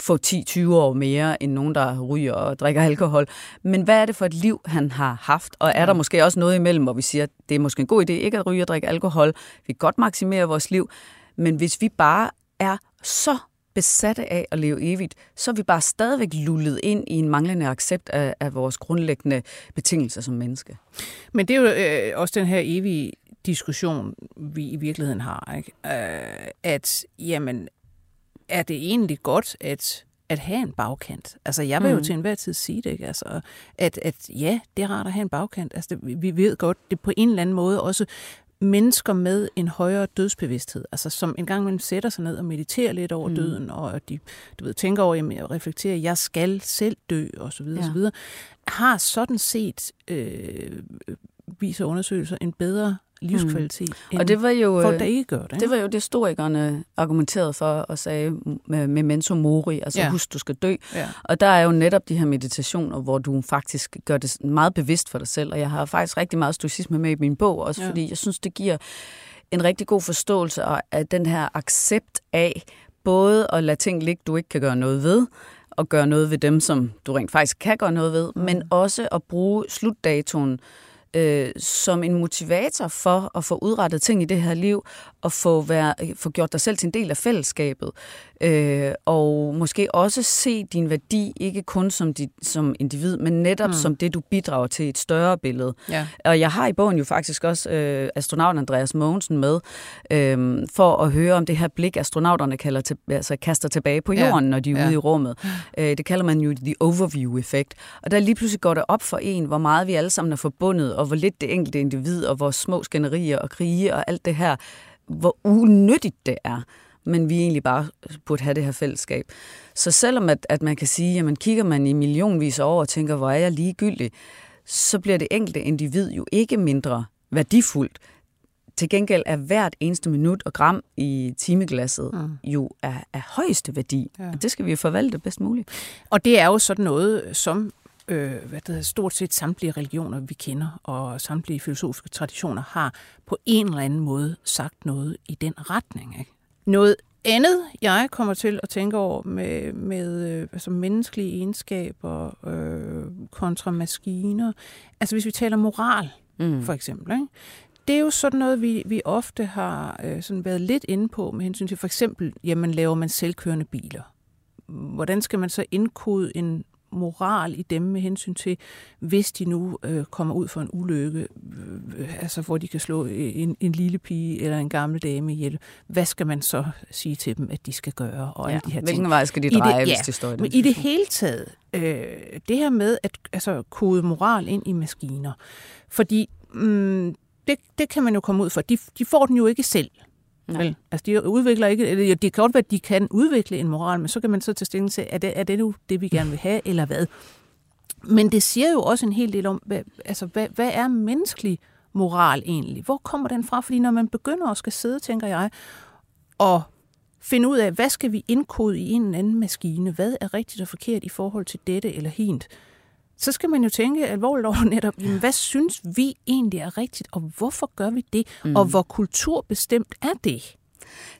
få 10-20 år mere end nogen, der ryger og drikker alkohol. Men hvad er det for et liv, han har haft? Og er der måske også noget imellem, hvor vi siger, at det er måske en god idé ikke at ryge og drikke alkohol? Vi kan godt maksimere vores liv. Men hvis vi bare er så besatte af at leve evigt, så er vi bare stadigvæk lullet ind i en manglende accept af, af vores grundlæggende betingelser som menneske. Men det er jo øh, også den her evige diskussion, vi i virkeligheden har. Ikke? Øh, at, jamen, er det egentlig godt at, at have en bagkant? Altså, jeg vil jo mm. til enhver tid sige det, ikke? Altså, at, at ja, det er rart at have en bagkant. Altså, det, vi ved godt, det på en eller anden måde også mennesker med en højere dødsbevidsthed, altså som en gang imellem sætter sig ned og mediterer lidt over mm. døden, og de du ved, tænker over og reflekterer, jeg skal selv dø, og så videre, ja. så videre, har sådan set øh, viser undersøgelser, en bedre livskvalitet, mm. og det var jo, folk, der ikke gør det. Det var jo det, historikerne argumenterede for og sagde med memento mori, altså ja. husk, du skal dø. Ja. Og der er jo netop de her meditationer, hvor du faktisk gør det meget bevidst for dig selv. Og jeg har faktisk rigtig meget stoicisme med i min bog, også ja. fordi jeg synes, det giver en rigtig god forståelse af den her accept af både at lade ting ligge, du ikke kan gøre noget ved, og gøre noget ved dem, som du rent faktisk kan gøre noget ved, mm. men også at bruge slutdatoen øh, Øh, som en motivator for at få udrettet ting i det her liv, og få, være, få gjort dig selv til en del af fællesskabet. Øh, og måske også se din værdi, ikke kun som, dit, som individ, men netop mm. som det, du bidrager til et større billede. Ja. Og jeg har i bogen jo faktisk også øh, astronauten Andreas Mogensen med, øh, for at høre om det her blik, astronauterne kalder til, altså kaster tilbage på jorden, ja. når de er ja. ude i rummet. [gasps] Øh, det kalder man jo the overview-effekt. Og der lige pludselig går det op for en, hvor meget vi alle sammen er forbundet, og hvor lidt det enkelte individ, og hvor små skænderier og krige og alt det her, hvor unyttigt det er men vi egentlig bare burde have det her fællesskab. Så selvom at, at man kan sige, at man kigger man i millionvis over og tænker, hvor er jeg ligegyldig, så bliver det enkelte individ jo ikke mindre værdifuldt. Til gengæld er hvert eneste minut og gram i timeglasset mm. jo af, af højeste værdi. Ja. Og det skal vi jo forvalte bedst muligt. Og det er jo sådan noget, som øh, hvad det hedder, stort set samtlige religioner, vi kender, og samtlige filosofiske traditioner har på en eller anden måde sagt noget i den retning. Ikke? Noget andet, jeg kommer til at tænke over med, med øh, altså menneskelige egenskaber øh, kontra maskiner, altså hvis vi taler moral, mm. for eksempel, ikke? det er jo sådan noget, vi, vi ofte har øh, sådan været lidt inde på med hensyn til for eksempel, jamen laver man selvkørende biler. Hvordan skal man så indkode en moral i dem med hensyn til, hvis de nu øh, kommer ud for en ulykke, øh, altså hvor de kan slå en, en lille pige eller en gammel dame ihjel, hvad skal man så sige til dem, at de skal gøre? Og ja, alle de her hvilken ting. vej skal de dreje, det, hvis ja, det står i Men i det hele taget, øh, det her med at altså, kode moral ind i maskiner, fordi mm, det, det kan man jo komme ud for. De, de får den jo ikke selv. Vel? Altså, de udvikler ikke, eller det kan godt være, at de kan udvikle en moral, men så kan man så tage stilling til, er det, er det nu det, vi gerne vil have, eller hvad? Men det siger jo også en hel del om, hvad, altså, hvad, hvad er menneskelig moral egentlig? Hvor kommer den fra? Fordi når man begynder at skal sidde, tænker jeg, og finde ud af, hvad skal vi indkode i en eller anden maskine? Hvad er rigtigt og forkert i forhold til dette eller hint? Så skal man jo tænke alvorligt over [laughs] netop, jamen, hvad synes vi egentlig er rigtigt, og hvorfor gør vi det, mm. og hvor kulturbestemt er det?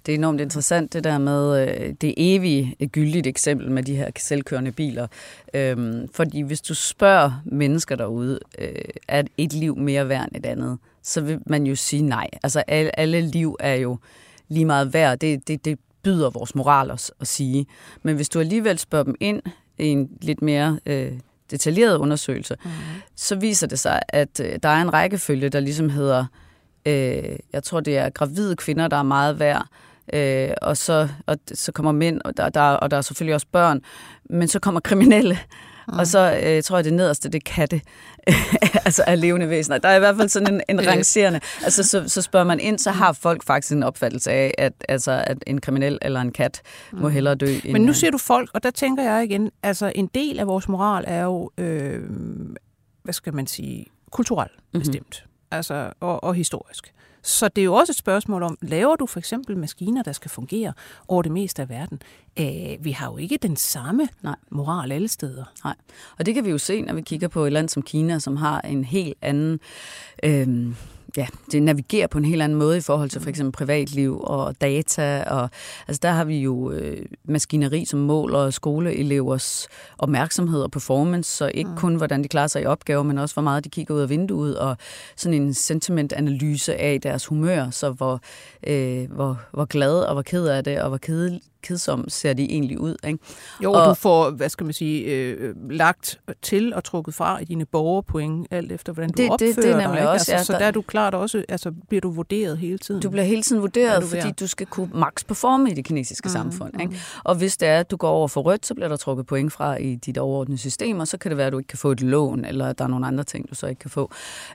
Det er enormt interessant, det der med øh, det evige gyldigt eksempel med de her selvkørende biler. Øhm, fordi hvis du spørger mennesker derude, øh, er et liv mere værd end et andet, så vil man jo sige nej. Altså alle, alle liv er jo lige meget værd. Det, det, det byder vores moral os at sige. Men hvis du alligevel spørger dem ind i en lidt mere øh, detaljeret undersøgelse, mm. så viser det sig, at øh, der er en rækkefølge, der ligesom hedder, øh, jeg tror det er gravide kvinder, der er meget værd, øh, og, så, og så kommer mænd, og der, der, og der er selvfølgelig også børn, men så kommer kriminelle, Mm. Og så øh, tror jeg, det nederste, det [laughs] er katte, altså af levende væsener. Der er i hvert fald sådan en, en rangerende. Altså, så, så spørger man ind, så har folk faktisk en opfattelse af, at, altså, at en kriminel eller en kat mm. må hellere dø. Men nu siger du folk, og der tænker jeg igen, altså en del af vores moral er jo, øh, hvad skal man sige, kulturelt mm-hmm. bestemt. Altså, og, og historisk. Så det er jo også et spørgsmål om, laver du for eksempel maskiner, der skal fungere over det meste af verden? Æh, vi har jo ikke den samme Nej. moral alle steder. Nej, og det kan vi jo se, når vi kigger på et land som Kina, som har en helt anden... Øh, ja, det navigerer på en helt anden måde i forhold til for eksempel privatliv og data. Og, altså der har vi jo øh, maskineri, som måler skoleelevers opmærksomhed og performance, så ikke mm. kun hvordan de klarer sig i opgaver, men også hvor meget de kigger ud af vinduet, og sådan en sentimentanalyse af deres humør, så hvor, øh, hvor, hvor glad og hvor ked af det, og hvor ked, kedsom ser de egentlig ud. Ikke? Jo, og, du får, hvad skal man sige, øh, lagt til og trukket fra i dine borgerpoint, alt efter hvordan du det, opfører det, det er nemlig dig. Også, altså, ja, så der er du klart også, altså bliver du vurderet hele tiden. Du bliver hele tiden vurderet, du fordi du skal kunne max performe i det kinesiske mm, samfund. Mm. Ikke? Og hvis det er, at du går over for rødt, så bliver der trukket point fra i dit overordnede system, og så kan det være, at du ikke kan få et lån, eller der er nogle andre ting, du så ikke kan få.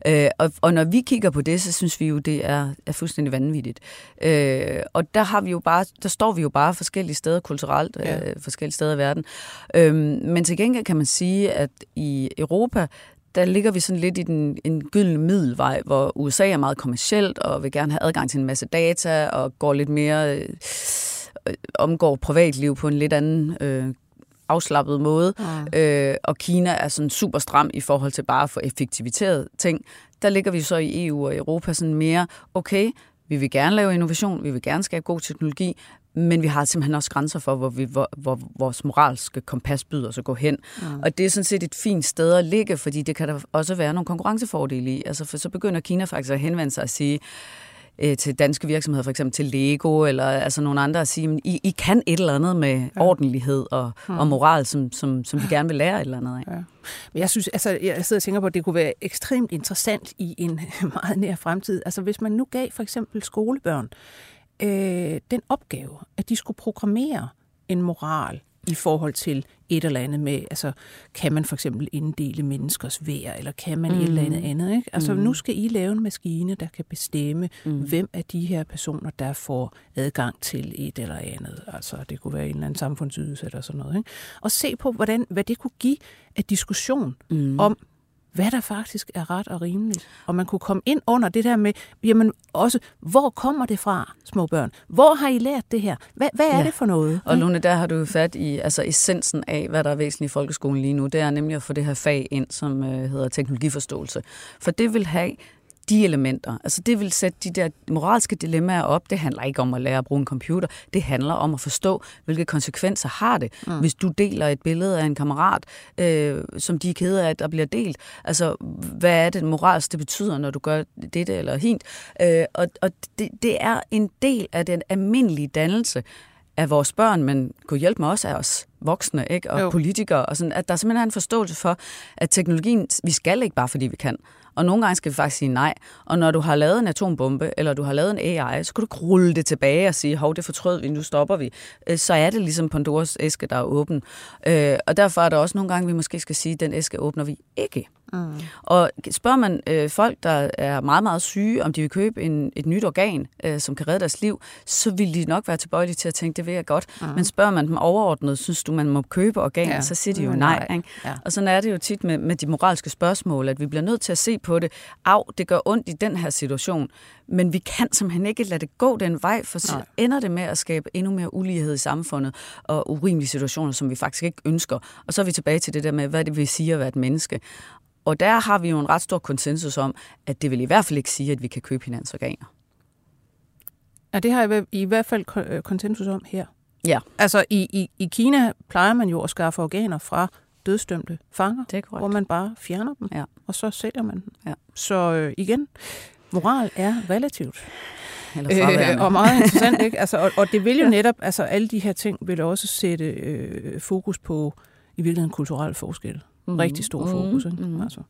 Øh, og, og når vi kigger på det, så synes vi jo, det er, er fuldstændig vanvittigt. Øh, og der, har vi jo bare, der står vi jo bare forskellige forskellige steder kulturelt, ja. øh, forskellige steder i verden. Øhm, men til gengæld kan man sige, at i Europa, der ligger vi sådan lidt i den, en gyldne middelvej, hvor USA er meget kommercielt og vil gerne have adgang til en masse data og går lidt mere øh, omgår privatliv på en lidt anden øh, afslappet måde. Mm. Øh, og Kina er sådan super stram i forhold til bare at få effektiviteret ting. Der ligger vi så i EU og Europa sådan mere, okay, vi vil gerne lave innovation, vi vil gerne skabe god teknologi, men vi har simpelthen også grænser for, hvor, vi, hvor, hvor vores moralske kompas byder os at gå hen. Mm. Og det er sådan set et fint sted at ligge, fordi det kan der også være nogle konkurrencefordele i. Altså, for så begynder Kina faktisk at henvende sig og sige, øh, til danske virksomheder, for eksempel til Lego eller altså nogle andre, at sige, I, I kan et eller andet med ja. ordentlighed og, hmm. og moral, som, som, som vi gerne vil lære et eller andet af. Ja. Men jeg synes, altså, jeg sidder og tænker på, at det kunne være ekstremt interessant i en [laughs] meget nær fremtid. Altså hvis man nu gav for eksempel skolebørn øh, den opgave, at de skulle programmere en moral i forhold til et eller andet med, altså kan man for eksempel inddele menneskers vær, eller kan man mm. et eller andet mm. andet. Ikke? Altså mm. nu skal I lave en maskine, der kan bestemme, mm. hvem af de her personer, der får adgang til et eller andet. Altså det kunne være en eller anden samfundsydelse eller sådan noget. Ikke? Og se på, hvordan, hvad det kunne give af diskussion mm. om, hvad der faktisk er ret og rimeligt. Og man kunne komme ind under det der med, jamen også, hvor kommer det fra, små børn? Hvor har I lært det her? Hvad, hvad er ja. det for noget? Og Lune, der har du fat i altså essensen af, hvad der er væsentligt i folkeskolen lige nu. Det er nemlig at få det her fag ind, som øh, hedder teknologiforståelse. For det vil have de elementer. Altså det vil sætte de der moralske dilemmaer op. Det handler ikke om at lære at bruge en computer. Det handler om at forstå, hvilke konsekvenser har det, mm. hvis du deler et billede af en kammerat, øh, som de er kede af, at der bliver delt. Altså, hvad er det moralsk, det betyder, når du gør dette eller hint? Øh, og og det, det er en del af den almindelige dannelse af vores børn, men kunne hjælpe mig også af os voksne ikke? og jo. politikere, og sådan, at der simpelthen er en forståelse for, at teknologien, vi skal ikke bare, fordi vi kan. Og nogle gange skal vi faktisk sige nej. Og når du har lavet en atombombe, eller du har lavet en AI, så kan du ikke rulle det tilbage og sige, hov, det fortrød vi, nu stopper vi. Øh, så er det ligesom Pandoras æske, der er åben. Øh, og derfor er der også nogle gange, vi måske skal sige, at den æske åbner vi ikke. Mm. Og spørger man øh, folk, der er meget, meget syge, om de vil købe en, et nyt organ, øh, som kan redde deres liv, så vil de nok være tilbøjelige til at tænke, det vil jeg godt. Mm. Men spørger man dem overordnet, synes du, man må købe organer, ja. så siger de jo nej. nej. Ikke? Ja. Og sådan er det jo tit med, med de moralske spørgsmål, at vi bliver nødt til at se på det. Af, det gør ondt i den her situation, men vi kan simpelthen ikke lade det gå den vej, for så nej. ender det med at skabe endnu mere ulighed i samfundet og urimelige situationer, som vi faktisk ikke ønsker. Og så er vi tilbage til det der med, hvad det vil sige at være et menneske. Og der har vi jo en ret stor konsensus om, at det vil i hvert fald ikke sige, at vi kan købe hinandens organer. Ja, det har jeg i hvert fald øh, konsensus om her. Ja. Altså i, i, i Kina plejer man jo at skaffe organer fra dødstømte fanger, det er hvor man bare fjerner dem, ja. og så sælger man dem. Ja. Så øh, igen, moral er relativt. Eller øh, og meget interessant, ikke? Altså, og, og det vil jo netop, altså alle de her ting vil også sætte øh, fokus på i virkeligheden kulturelle forskelle mm. rigtig stor fokus. Ikke? Mm. Altså.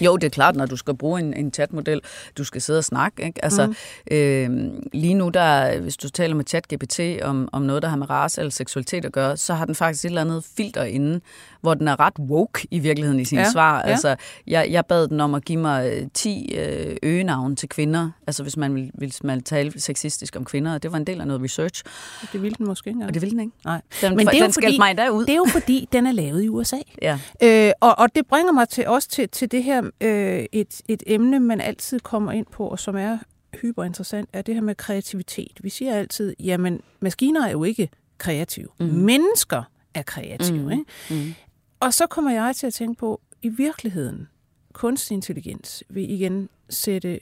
Jo, det er klart, når du skal bruge en, en chatmodel, du skal sidde og snakke. Ikke? Altså, mm. øh, lige nu, der, hvis du taler med ChatGPT om, om noget, der har med race eller seksualitet at gøre, så har den faktisk et eller andet filter inde, hvor den er ret woke i virkeligheden i sine ja. svar. Ja. Altså, jeg, jeg bad den om at give mig 10 øh, øgenavne til kvinder, altså hvis man vil, vil man tale sexistisk om kvinder, og det var en del af noget research. Det ville den måske ikke. Og det ville den ikke. Nej. Den, Men det er, den fordi, mig derud. det er jo fordi, den er lavet i USA. [laughs] Ja. Øh, og, og det bringer mig til også til, til det her, øh, et, et emne, man altid kommer ind på, og som er hyperinteressant, er det her med kreativitet. Vi siger altid, jamen, maskiner er jo ikke kreative. Mm. Mennesker er kreative. Mm. Ikke? Mm. Og så kommer jeg til at tænke på, i virkeligheden, kunstig intelligens vil igen sætte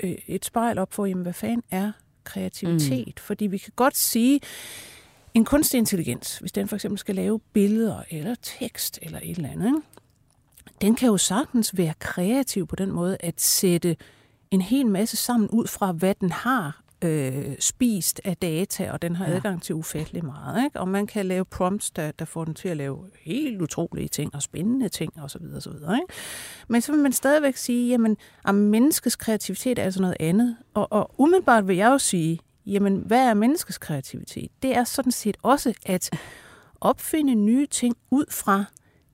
øh, et spejl op for, jamen, hvad fanden er kreativitet? Mm. Fordi vi kan godt sige, en kunstig intelligens, hvis den for eksempel skal lave billeder eller tekst eller et eller andet, ikke? den kan jo sagtens være kreativ på den måde at sætte en hel masse sammen ud fra, hvad den har øh, spist af data, og den har ja. adgang til ufattelig meget. Ikke? Og man kan lave prompts, der, der får den til at lave helt utrolige ting og spændende ting osv. osv. Ikke? Men så vil man stadigvæk sige, jamen, at menneskets kreativitet er altså noget andet. Og, og umiddelbart vil jeg jo sige, jamen, hvad er menneskets kreativitet? Det er sådan set også at opfinde nye ting ud fra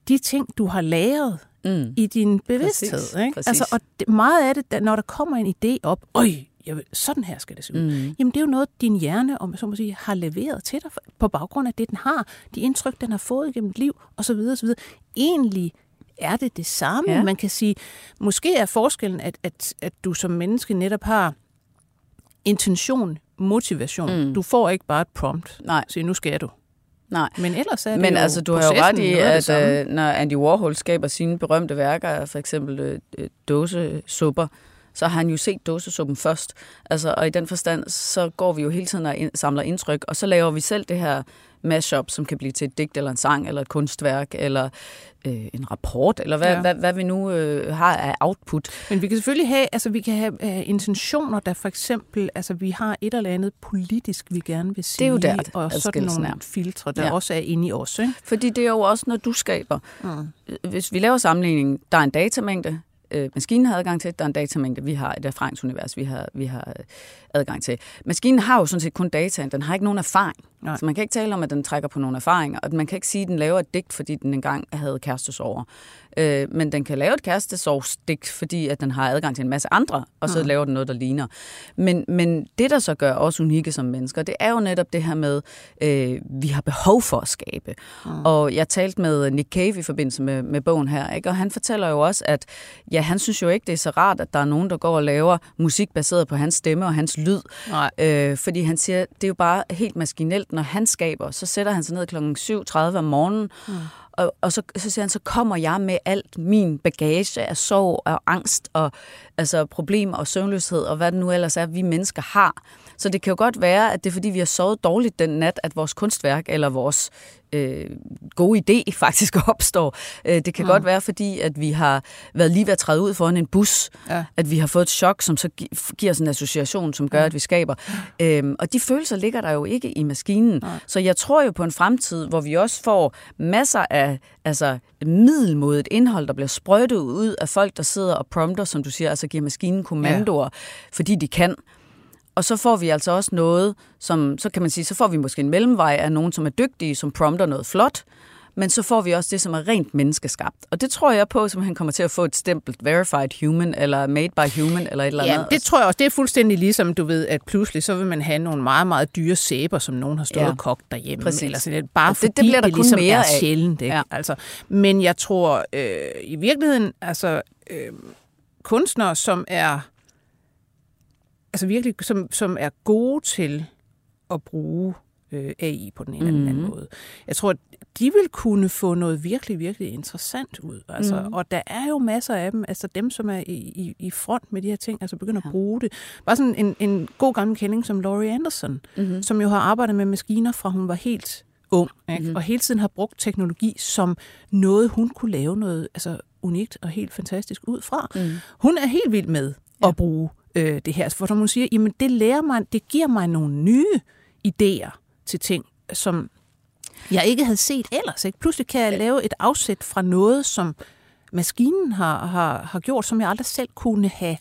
de ting, du har læret mm. i din bevidsthed. Præcis, ikke? Præcis. Altså, og det, meget af det, når der kommer en idé op, øj, jeg vil, sådan her skal det se ud. Mm. Jamen det er jo noget, din hjerne om så må sige, har leveret til dig på baggrund af det, den har, de indtryk, den har fået igennem liv osv. osv. Egentlig er det det samme? Ja. Man kan sige, måske er forskellen, at, at, at du som menneske netop har intention, motivation. Mm. Du får ikke bare et prompt. Nej. Så nu skal du. Nej. Men ellers er det Men jo altså, du har jo ret i, at samme. øh, når Andy Warhol skaber sine berømte værker, for eksempel øh, øh, dåsesupper, så har han jo set dåsesuppen først. Altså, og i den forstand, så går vi jo hele tiden og samler indtryk, og så laver vi selv det her mashup, som kan blive til et digt eller en sang, eller et kunstværk, eller øh, en rapport, eller hvad, Ja. hvad, hvad vi nu øh, har af output. Men vi kan selvfølgelig have, altså vi kan have uh, intentioner, der for eksempel, altså vi har et eller andet politisk, vi gerne vil sige. er jo der, og sådan nogle er. filtre, der Ja. også er inde i os. Ikke? Fordi det er jo også, når du skaber. Mm. Hvis vi laver sammenligning, der er en datamængde, øh, maskinen har adgang til, der er en datamængde, vi har et erfaringsunivers, vi har, vi har øh, adgang til. Maskinen har jo sådan set kun data, den har ikke nogen erfaring. Nej. Så man kan ikke tale om, at den trækker på nogle erfaringer, og man kan ikke sige, at den laver et digt, fordi den engang havde kærestesorger. Øh, men den kan lave et kærestesorgsdigt, fordi at den har adgang til en masse andre, og så mm. laver den noget, der ligner. Men, men det, der så gør os unikke som mennesker, det er jo netop det her med, øh, vi har behov for at skabe. Mm. Og jeg talte med Nick Cave i forbindelse med, med bogen her, ikke? og han fortæller jo også, at ja, han synes jo ikke, det er så rart, at der er nogen, der går og laver musik baseret på hans stemme og hans lyd. Nej. Øh, fordi han siger, det er jo bare helt maskinelt, når han skaber, så sætter han sig ned kl. 7.30 om morgenen, mm og, og så, så siger han, så kommer jeg med alt min bagage af sorg og angst og altså problemer og søvnløshed og hvad det nu ellers er, vi mennesker har. Så det kan jo godt være, at det er fordi, vi har sovet dårligt den nat, at vores kunstværk eller vores øh, gode idé [laughs] faktisk opstår. Øh, det kan mm. godt være, fordi at vi har været lige ved at træde ud foran en bus, Ja. at vi har fået et chok, som så gi- giver os en association, som gør, at vi skaber. Øhm, og de følelser ligger der jo ikke i maskinen. Så jeg tror jo på en fremtid, hvor vi også får masser af altså, middelmodigt indhold, der bliver sprøjtet ud af folk, der sidder og prompter, som du siger, altså giver maskinen kommandoer, ja. fordi de kan. Og så får vi altså også noget, som, så kan man sige, så får vi måske en mellemvej af nogen, som er dygtige, som prompter noget flot, men så får vi også det, som er rent menneskeskabt. Og det tror jeg på, som han kommer til at få et stempel, verified human, eller made by human, eller et eller Ja, andet. det tror jeg også. Det er fuldstændig ligesom, du ved, at pludselig så vil man have nogle meget, meget dyre sæber, som nogen har stået Ja. og kogt derhjemme. Præcis. Eller sådan noget, bare Og det- fordi det bliver der det kun ligesom mere er af. sjældent. Ikke? Ja. Altså, men jeg tror øh, i virkeligheden, altså øh, kunstnere, som er altså virkelig, som, som er gode til at bruge øh, AI på den ene eller den anden måde. Jeg tror, at de vil kunne få noget virkelig, virkelig interessant ud. Altså, mm. Og der er jo masser af dem, altså dem, som er i, i, i front med de her ting, altså begynder ja. at bruge det. Bare sådan en, en god gammel kending som Laurie Anderson, mm-hmm. som jo har arbejdet med maskiner fra hun var helt ung, ikke? Mm-hmm. og hele tiden har brugt teknologi som noget, hun kunne lave noget altså, unikt og helt fantastisk ud fra. Mm. Hun er helt vild med ja. at bruge øh, det her, for når hun siger, jamen det lærer mig, det giver mig nogle nye idéer til ting, som jeg ikke havde set ellers. Ikke? Pludselig kan jeg lave et afsæt fra noget, som maskinen har, har, har gjort, som jeg aldrig selv kunne have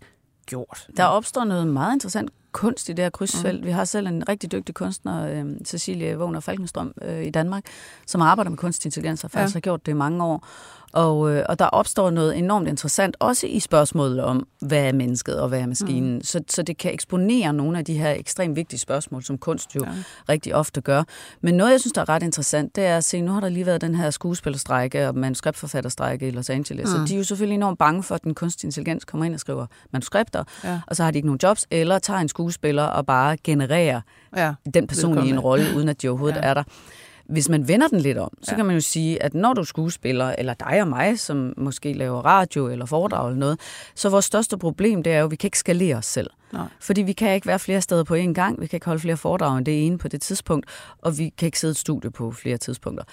gjort. Der opstår noget meget interessant kunst i det her krydsfelt. Mm. Vi har selv en rigtig dygtig kunstner, øh, Cecilie Wagner Falkenstrøm øh, i Danmark, som arbejder med kunstig intelligens og faktisk ja. har gjort det i mange år. Og, øh, og der opstår noget enormt interessant, også i spørgsmålet om, hvad er mennesket og hvad er maskinen. Mm. Så, så det kan eksponere nogle af de her ekstremt vigtige spørgsmål, som kunst jo ja. rigtig ofte gør. Men noget, jeg synes, der er ret interessant, det er at se, nu har der lige været den her skuespillerstrække og manuskriptforfatterstrække i Los Angeles. Mm. Så de er jo selvfølgelig enormt bange for, at den kunstige intelligens kommer ind og skriver manuskripter, ja. og så har de ikke nogen jobs, eller tager en skuespiller og bare genererer ja. den person i en rolle, uden at de overhovedet ja. er der. Hvis man vender den lidt om, så ja. kan man jo sige, at når du er skuespiller, eller dig og mig, som måske laver radio eller foredrag eller noget, så vores største problem, det er jo, at vi kan ikke skalere os selv. Nej. Fordi vi kan ikke være flere steder på én gang, vi kan ikke holde flere foredrag end det ene på det tidspunkt, og vi kan ikke sidde i et studie på flere tidspunkter.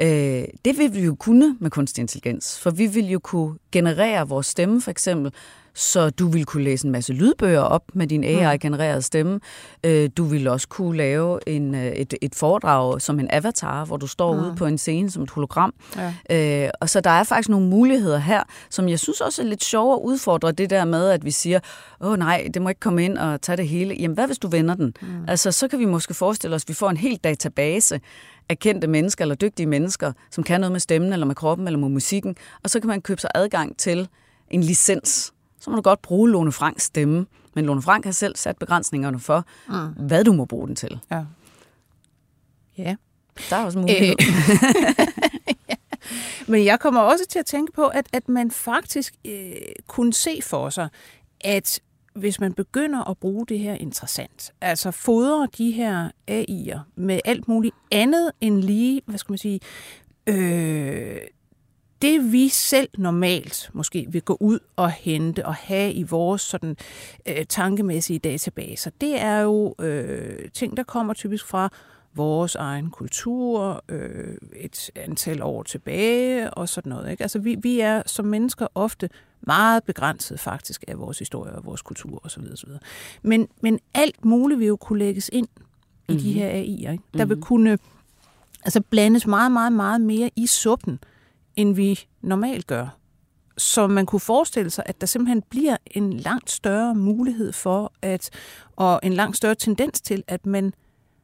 Øh, det vil vi jo kunne med kunstig intelligens, for vi vil jo kunne generere vores stemme for eksempel, så du vil kunne læse en masse lydbøger op med din AI-genererede stemme. Øh, du vil også kunne lave en, et, et foredrag som en avatar, hvor du står mm. ude på en scene som et hologram. Ja. Øh, og så der er faktisk nogle muligheder her, som jeg synes også er lidt sjovere at udfordre det der med, at vi siger, åh nej, det må ikke komme ind og tage det hele. Jamen hvad hvis du vender den? Mm. Altså så kan vi måske forestille os, at vi får en hel database af kendte mennesker eller dygtige mennesker, som kan noget med stemmen eller med kroppen eller med musikken, og så kan man købe sig adgang til en licens så må du godt bruge Lone Franks stemme. Men Lone Frank har selv sat begrænsningerne for, mm. hvad du må bruge den til. Ja. Ja. Der er også mulighed. Øh. [laughs] ja. Men jeg kommer også til at tænke på, at, at man faktisk øh, kunne se for sig, at hvis man begynder at bruge det her interessant, altså fodre de her AI'er med alt muligt andet end lige, hvad skal man sige, øh, det vi selv normalt måske vil gå ud og hente og have i vores sådan øh, tankemæssige databaser, det er jo øh, ting, der kommer typisk fra vores egen kultur, øh, et antal år tilbage og sådan noget. Ikke? Altså vi, vi er som mennesker ofte meget begrænset faktisk af vores historie og vores kultur osv. osv. Men, men alt muligt vil jo kunne lægges ind i mm-hmm. de mhm. her AI'er. Ikke? Der mm-hmm. vil mhm. kunne altså blandes meget, meget, meget mere i suppen, end vi normalt gør. Så man kunne forestille sig, at der simpelthen bliver en langt større mulighed for, at, og en langt større tendens til, at man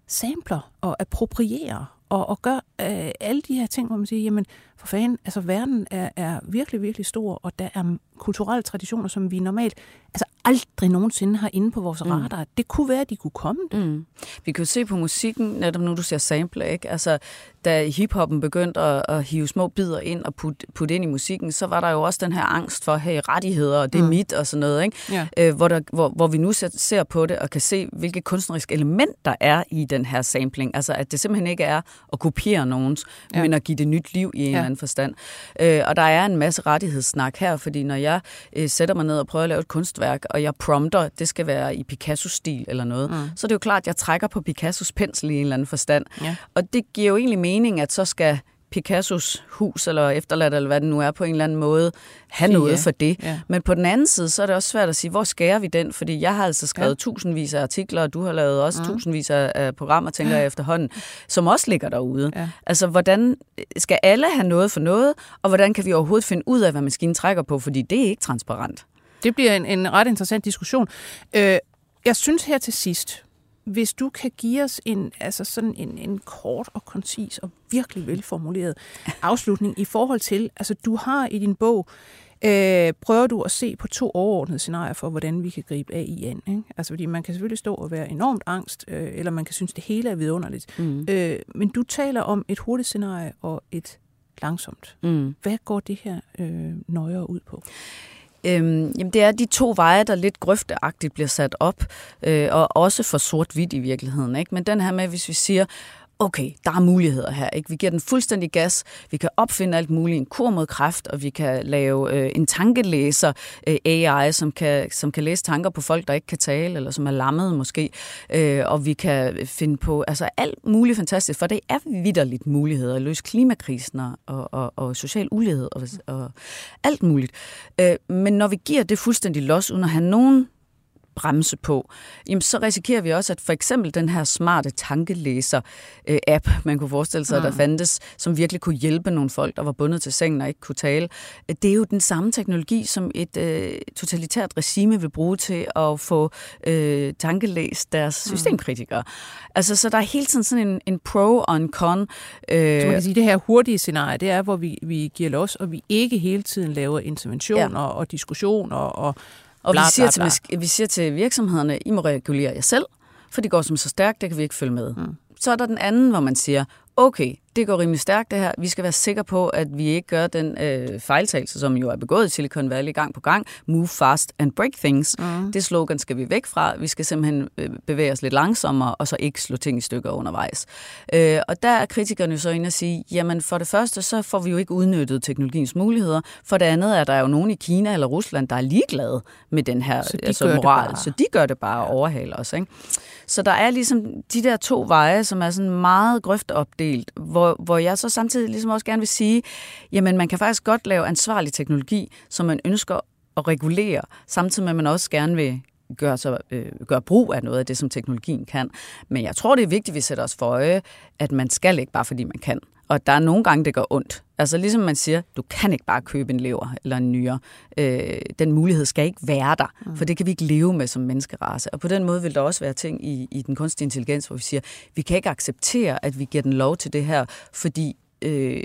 samler og approprierer og, og gør øh, alle de her ting, hvor man siger, jamen for fanden, altså verden er, er virkelig, virkelig stor, og der er kulturelle traditioner, som vi normalt altså aldrig nogensinde har inde på vores mm. radar. Det kunne være, at de kunne komme det. Mm. Vi kan jo se på musikken, netop nu du ser sample, ikke? Altså, da hiphoppen begyndte at, at hive små bidder ind og putte, putte ind i musikken, så var der jo også den her angst for, hey, rettigheder, og det er mm. mit, og sådan noget, ikke? Ja. Øh, hvor, der, hvor, hvor vi nu ser, ser på det og kan se, hvilket kunstnerisk element der er i den her sampling. Altså, at det simpelthen ikke er at kopiere nogens, ja. men at give det nyt liv i en ja. eller anden forstand. Øh, og der er en masse rettighedssnak her, fordi når jeg øh, sætter mig ned og prøver at lave et kunstværk, og jeg prompter, det skal være i Picasso-stil eller noget, mm. så er det jo klart, at jeg trækker på Picassos pensel i en eller anden forstand. Ja. Og det giver jo egentlig mening, at så skal Picassos hus eller efterladt, eller hvad det nu er, på en eller anden måde have Fie. noget for det. Ja. Men på den anden side, så er det også svært at sige, hvor skærer vi den? Fordi jeg har altså skrevet ja. tusindvis af artikler, og du har lavet også mm. tusindvis af programmer, tænker jeg efterhånden, som også ligger derude. Ja. Altså, hvordan skal alle have noget for noget, og hvordan kan vi overhovedet finde ud af, hvad maskinen trækker på? Fordi det er ikke transparent. Det bliver en, en ret interessant diskussion. Øh, jeg synes her til sidst, hvis du kan give os en, altså sådan en, en kort og koncis og virkelig velformuleret [laughs] afslutning i forhold til, altså du har i din bog, øh, prøver du at se på to overordnede scenarier for, hvordan vi kan gribe AI an. Ikke? Altså fordi man kan selvfølgelig stå og være enormt angst, øh, eller man kan synes, det hele er vidunderligt. Mm. Øh, men du taler om et hurtigt scenarie og et langsomt. Mm. Hvad går det her øh, nøjere ud på? Øhm, jamen det er de to veje, der lidt grøfteagtigt bliver sat op, øh, og også for sort-hvidt i virkeligheden. Ikke? Men den her med, hvis vi siger, okay, der er muligheder her. Ikke? Vi giver den fuldstændig gas. Vi kan opfinde alt muligt. En kur mod kræft, og vi kan lave øh, en tankelæser øh, AI, som kan, som kan læse tanker på folk, der ikke kan tale, eller som er lammet måske. Øh, og vi kan finde på altså alt muligt fantastisk, for det er vidderligt muligheder at løse klimakrisen og, og, og social ulighed og, og alt muligt. Øh, men når vi giver det fuldstændig los, uden at have nogen bremse på, jamen så risikerer vi også, at for eksempel den her smarte tankelæser-app, man kunne forestille sig, mm. der mm. fandtes, som virkelig kunne hjælpe nogle folk, der var bundet til sengen og ikke kunne tale, det er jo den samme teknologi, som et øh, totalitært regime vil bruge til at få øh, tankelæst deres mm. systemkritikere. Altså, så der er hele tiden sådan en, en pro og en con. Øh, så man kan sige, det her hurtige scenarie, det er, hvor vi, vi giver los, og vi ikke hele tiden laver intervention ja. og, og diskussion og, og bla, vi, siger bla, bla. Til, vi siger til virksomhederne, I må regulere jer selv, for det går som så stærkt, det kan vi ikke følge med. Mm. Så er der den anden, hvor man siger, okay, det går rimelig stærkt det her. Vi skal være sikre på, at vi ikke gør den øh, fejltagelse, som jo er begået i Silicon Valley gang på gang. Move fast and break things. Mm. Det slogan skal vi væk fra. Vi skal simpelthen øh, bevæge os lidt langsommere, og så ikke slå ting i stykker undervejs. Øh, og der er kritikerne jo så inde og sige, jamen for det første, så får vi jo ikke udnyttet teknologiens muligheder. For det andet er der jo nogen i Kina eller Rusland, der er ligeglade med den her så de altså, moral. Så de gør det bare og overhaler os. Ikke? Så der er ligesom de der to veje, som er sådan meget grøftopdelt, hvor, hvor jeg så samtidig ligesom også gerne vil sige, jamen man kan faktisk godt lave ansvarlig teknologi, som man ønsker at regulere, samtidig med at man også gerne vil gøre, så, øh, gøre brug af noget af det, som teknologien kan. Men jeg tror, det er vigtigt, at vi sætter os for øje, at man skal ikke bare, fordi man kan. Og der er nogle gange, det gør ondt. Altså ligesom man siger, du kan ikke bare købe en lever eller en nyre. Øh, den mulighed skal ikke være der, mm. for det kan vi ikke leve med som menneskerace. Og på den måde vil der også være ting i, i den kunstige intelligens, hvor vi siger, vi kan ikke acceptere, at vi giver den lov til det her, fordi øh,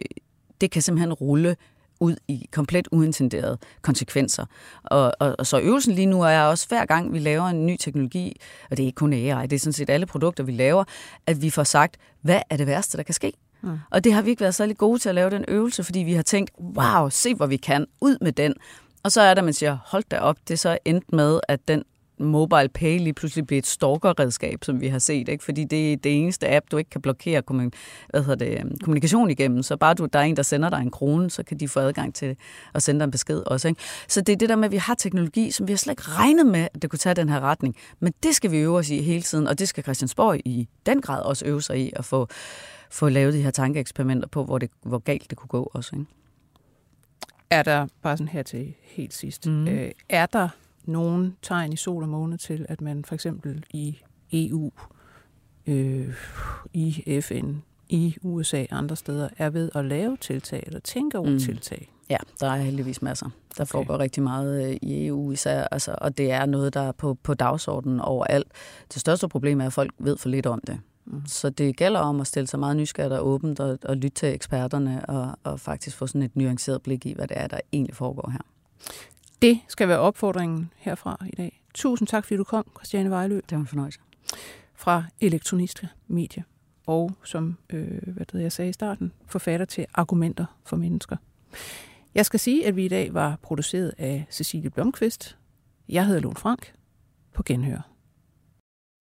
det kan simpelthen rulle ud i komplet uintenderede konsekvenser. Og, og, og så øvelsen lige nu er også, hver gang vi laver en ny teknologi, og det er ikke kun AI, det er sådan set alle produkter, vi laver, at vi får sagt, hvad er det værste, der kan ske? Mm. Og det har vi ikke været særlig gode til at lave den øvelse, fordi vi har tænkt, wow, se hvor vi kan, ud med den. Og så er der, man siger, hold da op, det er så endt med, at den mobile pay lige pludselig bliver et stalkerredskab, som vi har set, ikke? fordi det er det eneste app, du ikke kan blokere hvad hedder det, øhm, kommunikation igennem. Så bare du, der er en, der sender dig en krone, så kan de få adgang til at sende dig en besked også. Ikke? Så det er det der med, at vi har teknologi, som vi har slet ikke regnet med, at det kunne tage den her retning. Men det skal vi øve os i hele tiden, og det skal Christiansborg i den grad også øve sig i at få, få lavet de her tankeeksperimenter på, hvor, det, hvor galt det kunne gå også. Ikke? Er der, bare sådan her til helt sidst, mm. øh, er der nogen tegn i sol og måne til, at man for eksempel i EU, øh, i FN, i USA og andre steder er ved at lave tiltag eller tænke over mm. tiltag? Ja, der er heldigvis masser. Der okay. foregår rigtig meget øh, i EU især, altså, og det er noget, der er på, på dagsordenen overalt. Det største problem er, at folk ved for lidt om det. Mm. Så det gælder om at stille sig meget nysgerrigt og åbent og, og lytte til eksperterne og, og faktisk få sådan et nuanceret blik i, hvad det er, der egentlig foregår her. Det skal være opfordringen herfra i dag. Tusind tak, fordi du kom, Christiane Vejlø. Det var en fornøjelse. Fra Elektroniske Medie. Og som øh, hvad det, jeg sagde i starten, forfatter til Argumenter for Mennesker. Jeg skal sige, at vi i dag var produceret af Cecilie Blomqvist. Jeg hedder Lone Frank. På genhør.